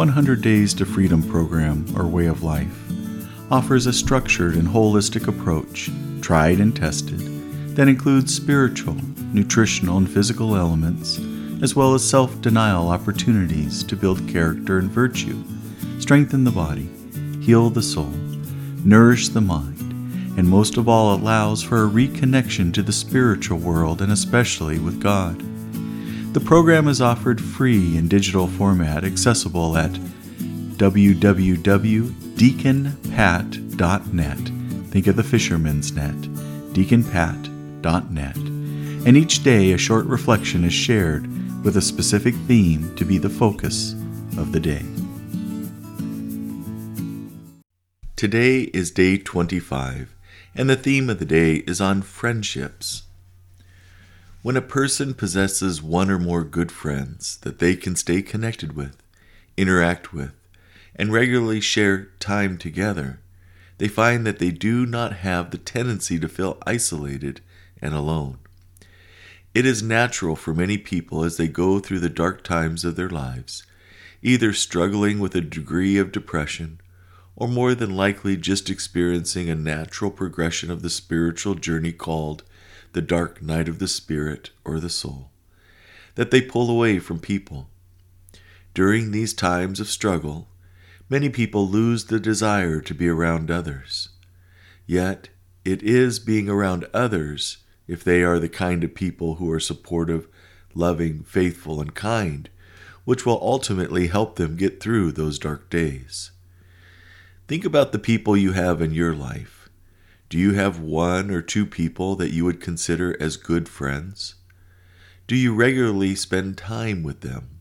100 Days to Freedom program or way of life offers a structured and holistic approach, tried and tested, that includes spiritual, nutritional, and physical elements, as well as self denial opportunities to build character and virtue, strengthen the body, heal the soul, nourish the mind, and most of all allows for a reconnection to the spiritual world and especially with God. The program is offered free in digital format accessible at www.deaconpat.net. Think of the fisherman's net, deaconpat.net. And each day a short reflection is shared with a specific theme to be the focus of the day. Today is day 25, and the theme of the day is on friendships. When a person possesses one or more good friends that they can stay connected with, interact with, and regularly share time together, they find that they do not have the tendency to feel isolated and alone. It is natural for many people as they go through the dark times of their lives, either struggling with a degree of depression or more than likely just experiencing a natural progression of the spiritual journey called the dark night of the spirit or the soul, that they pull away from people. During these times of struggle, many people lose the desire to be around others. Yet, it is being around others, if they are the kind of people who are supportive, loving, faithful, and kind, which will ultimately help them get through those dark days. Think about the people you have in your life do you have one or two people that you would consider as good friends? Do you regularly spend time with them?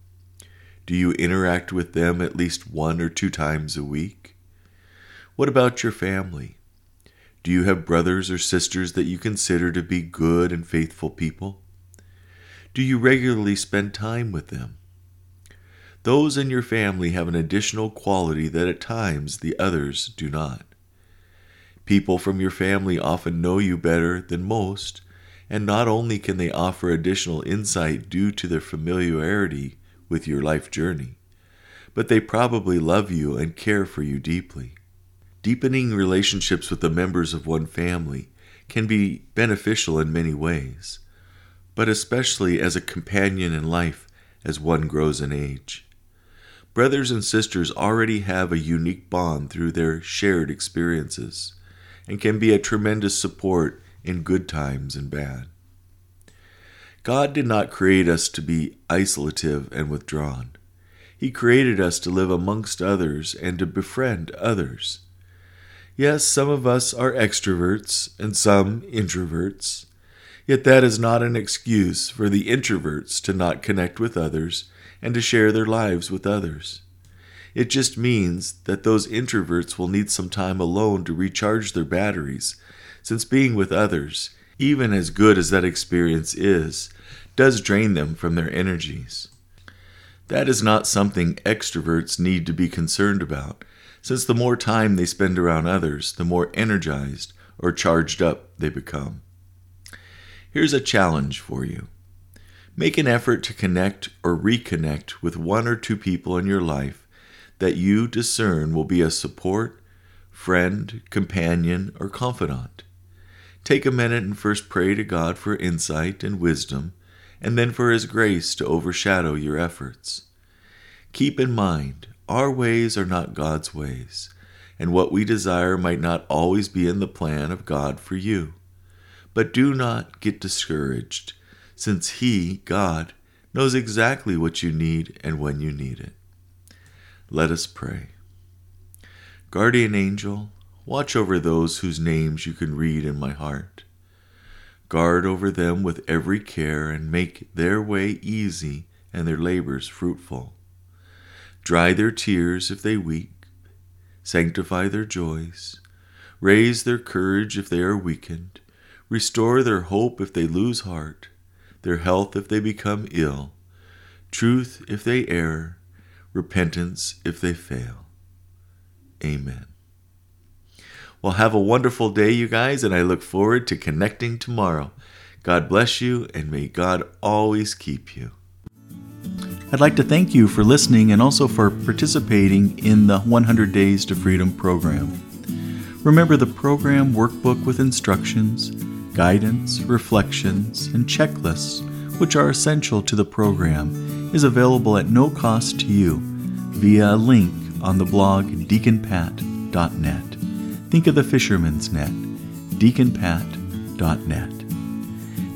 Do you interact with them at least one or two times a week? What about your family? Do you have brothers or sisters that you consider to be good and faithful people? Do you regularly spend time with them? Those in your family have an additional quality that at times the others do not. People from your family often know you better than most, and not only can they offer additional insight due to their familiarity with your life journey, but they probably love you and care for you deeply. Deepening relationships with the members of one family can be beneficial in many ways, but especially as a companion in life as one grows in age. Brothers and sisters already have a unique bond through their shared experiences and can be a tremendous support in good times and bad. God did not create us to be isolative and withdrawn. He created us to live amongst others and to befriend others. Yes, some of us are extroverts and some introverts, yet that is not an excuse for the introverts to not connect with others and to share their lives with others. It just means that those introverts will need some time alone to recharge their batteries, since being with others, even as good as that experience is, does drain them from their energies. That is not something extroverts need to be concerned about, since the more time they spend around others, the more energized or charged up they become. Here's a challenge for you. Make an effort to connect or reconnect with one or two people in your life that you discern will be a support, friend, companion, or confidant. Take a minute and first pray to God for insight and wisdom, and then for His grace to overshadow your efforts. Keep in mind, our ways are not God's ways, and what we desire might not always be in the plan of God for you. But do not get discouraged, since He, God, knows exactly what you need and when you need it. Let us pray. Guardian angel, watch over those whose names you can read in my heart. Guard over them with every care and make their way easy and their labors fruitful. Dry their tears if they weep, sanctify their joys, raise their courage if they are weakened, restore their hope if they lose heart, their health if they become ill, truth if they err, repentance if they fail. Amen. Well, have a wonderful day, you guys, and I look forward to connecting tomorrow. God bless you, and may God always keep you. I'd like to thank you for listening and also for participating in the 100 Days to Freedom program. Remember the program workbook with instructions, guidance, reflections, and checklists, which are essential to the program, is available at no cost to you via a link on the blog deaconpat.net. Think of the fisherman's net, deaconpat.net.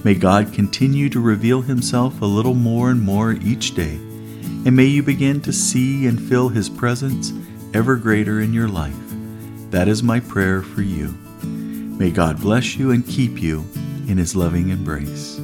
May God continue to reveal Himself a little more and more each day, and may you begin to see and feel His presence ever greater in your life. That is my prayer for you. May God bless you and keep you in His loving embrace.